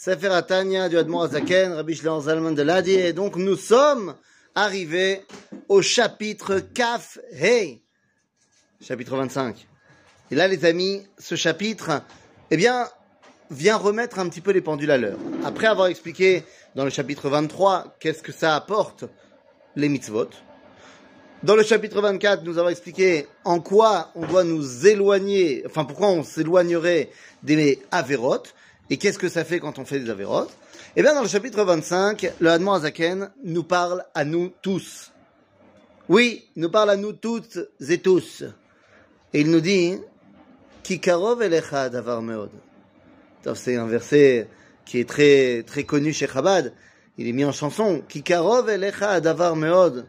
Sefer du Rabbi Shlomo Zalman de Ladi, et donc nous sommes arrivés au chapitre Kaf Hey, chapitre 25. Et là, les amis, ce chapitre, eh bien, vient remettre un petit peu les pendules à l'heure. Après avoir expliqué dans le chapitre 23 qu'est-ce que ça apporte, les mitzvot, dans le chapitre 24, nous avons expliqué en quoi on doit nous éloigner, enfin pourquoi on s'éloignerait des avérotes, et qu'est-ce que ça fait quand on fait des avérotes? Et bien dans le chapitre 25, le Hadmon Azaken nous parle à nous tous. Oui, nous parle à nous toutes et tous. Et il nous dit, Kikarov elecha davar meod. C'est un verset qui est très, très connu chez Chabad. Il est mis en chanson. Kikarov elecha davar meod.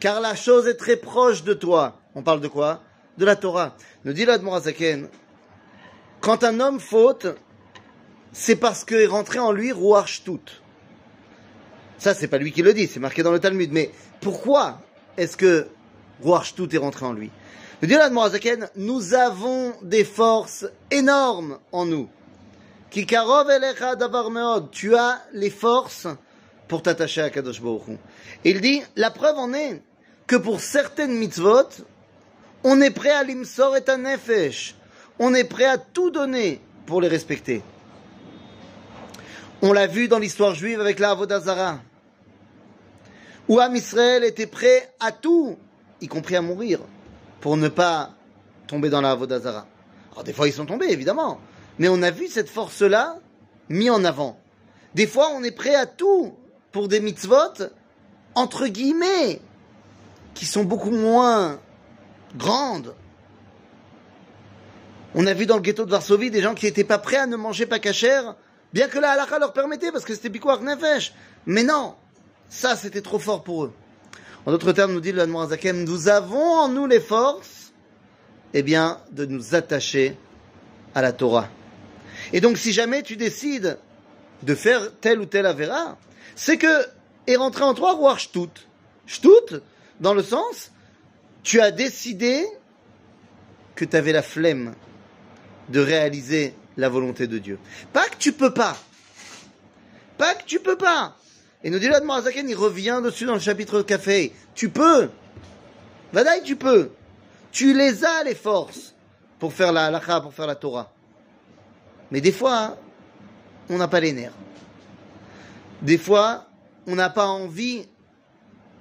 Car la chose est très proche de toi. On parle de quoi? De la Torah. Nous dit l'Admorazaken, quand un homme faute, c'est parce qu'il est rentré en lui Ruach tout. Ça, c'est pas lui qui le dit, c'est marqué dans le Talmud. Mais pourquoi est-ce que Ruach tout est rentré en lui? Dit l'Admorazaken, nous avons des forces énormes en nous. Kikarov elecha davar. Tu as les forces pour t'attacher à Kadosh Baruch Il dit, la preuve en est que pour certaines mitzvot, on est prêt à l'imsor et à nefesh. On est prêt à tout donner pour les respecter. On l'a vu dans l'histoire juive avec la Avodazara, où Am Israël était prêt à tout, y compris à mourir, pour ne pas tomber dans la Avodazara. Alors des fois ils sont tombés, évidemment, mais on a vu cette force-là mis en avant. Des fois on est prêt à tout pour des mitzvot, entre guillemets, qui sont beaucoup moins grandes. On a vu dans le ghetto de Varsovie des gens qui n'étaient pas prêts à ne manger pas cachère, bien que la halakha leur permettait, parce que c'était Bikouar Nefesh. Mais non, ça c'était trop fort pour eux. En d'autres termes, nous dit le Zakem, nous avons en nous les forces, eh bien, de nous attacher à la Torah. Et donc, si jamais tu décides de faire tel ou tel avéra, c'est que est rentré en toi voir Shtut. Shtut, dans le sens, tu as décidé que tu avais la flemme de réaliser la volonté de Dieu. Pas que tu peux pas. Pas que tu peux pas. Et nous dit là de il revient dessus dans le chapitre café. Tu peux. Vadaï, tu peux. Tu les as, les forces, pour faire la halakha, pour faire la Torah. Mais des fois, on n'a pas les nerfs des fois, on n'a pas envie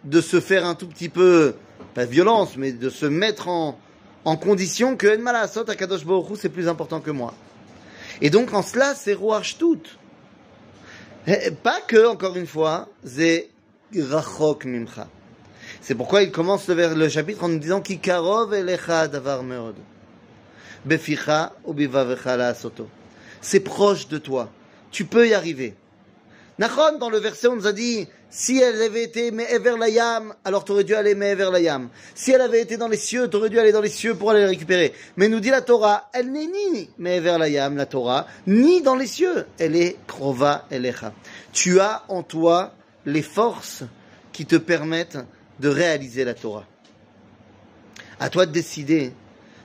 de se faire un tout petit peu, pas violence, mais de se mettre en, en condition que Baruch c'est plus important que moi. Et donc, en cela, c'est Rouach tout. Pas que, encore une fois, c'est Rachok Mimcha. C'est pourquoi il commence le, le chapitre en nous disant elecha davar meod. Beficha la soto. C'est proche de toi. Tu peux y arriver. Nachon, dans le verset, on nous a dit, si elle avait été vers la yam, alors tu aurais dû aller vers la yam. Si elle avait été dans les cieux, tu aurais dû aller dans les cieux pour aller la récupérer. Mais nous dit la Torah, elle n'est ni vers la yam, la Torah, ni dans les cieux. Elle est krova elecha. Tu as en toi les forces qui te permettent de réaliser la Torah. À toi de décider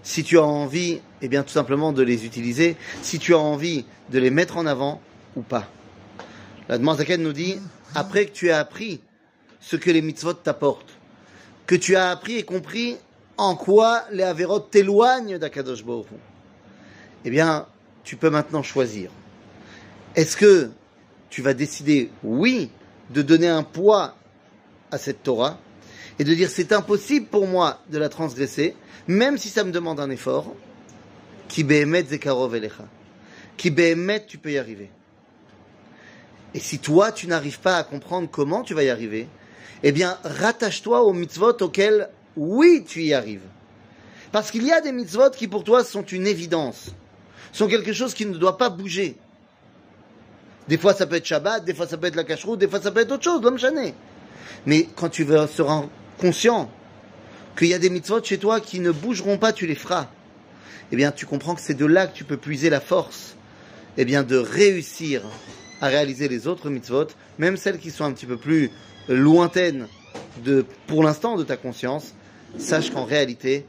si tu as envie, eh bien, tout simplement de les utiliser, si tu as envie de les mettre en avant ou pas. La demande nous dit, après que tu as appris ce que les mitzvot t'apportent, que tu as appris et compris en quoi les averot t'éloignent d'Akadosh eh bien, tu peux maintenant choisir. Est-ce que tu vas décider, oui, de donner un poids à cette Torah et de dire c'est impossible pour moi de la transgresser, même si ça me demande un effort, qui behemet zekarov elecha, qui behemet tu peux y arriver. Et si toi, tu n'arrives pas à comprendre comment tu vas y arriver, eh bien, rattache-toi aux mitzvot auxquels, oui, tu y arrives. Parce qu'il y a des mitzvot qui pour toi sont une évidence, sont quelque chose qui ne doit pas bouger. Des fois, ça peut être Shabbat, des fois, ça peut être la cacheroute, des fois, ça peut être autre chose, l'homme chané. Mais quand tu seras conscient qu'il y a des mitzvot chez toi qui ne bougeront pas, tu les feras. Eh bien, tu comprends que c'est de là que tu peux puiser la force, eh bien, de réussir à réaliser les autres mitzvot, même celles qui sont un petit peu plus lointaines de, pour l'instant de ta conscience, sache qu'en réalité,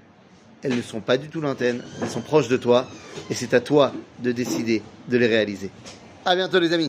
elles ne sont pas du tout lointaines, elles sont proches de toi, et c'est à toi de décider de les réaliser. À bientôt les amis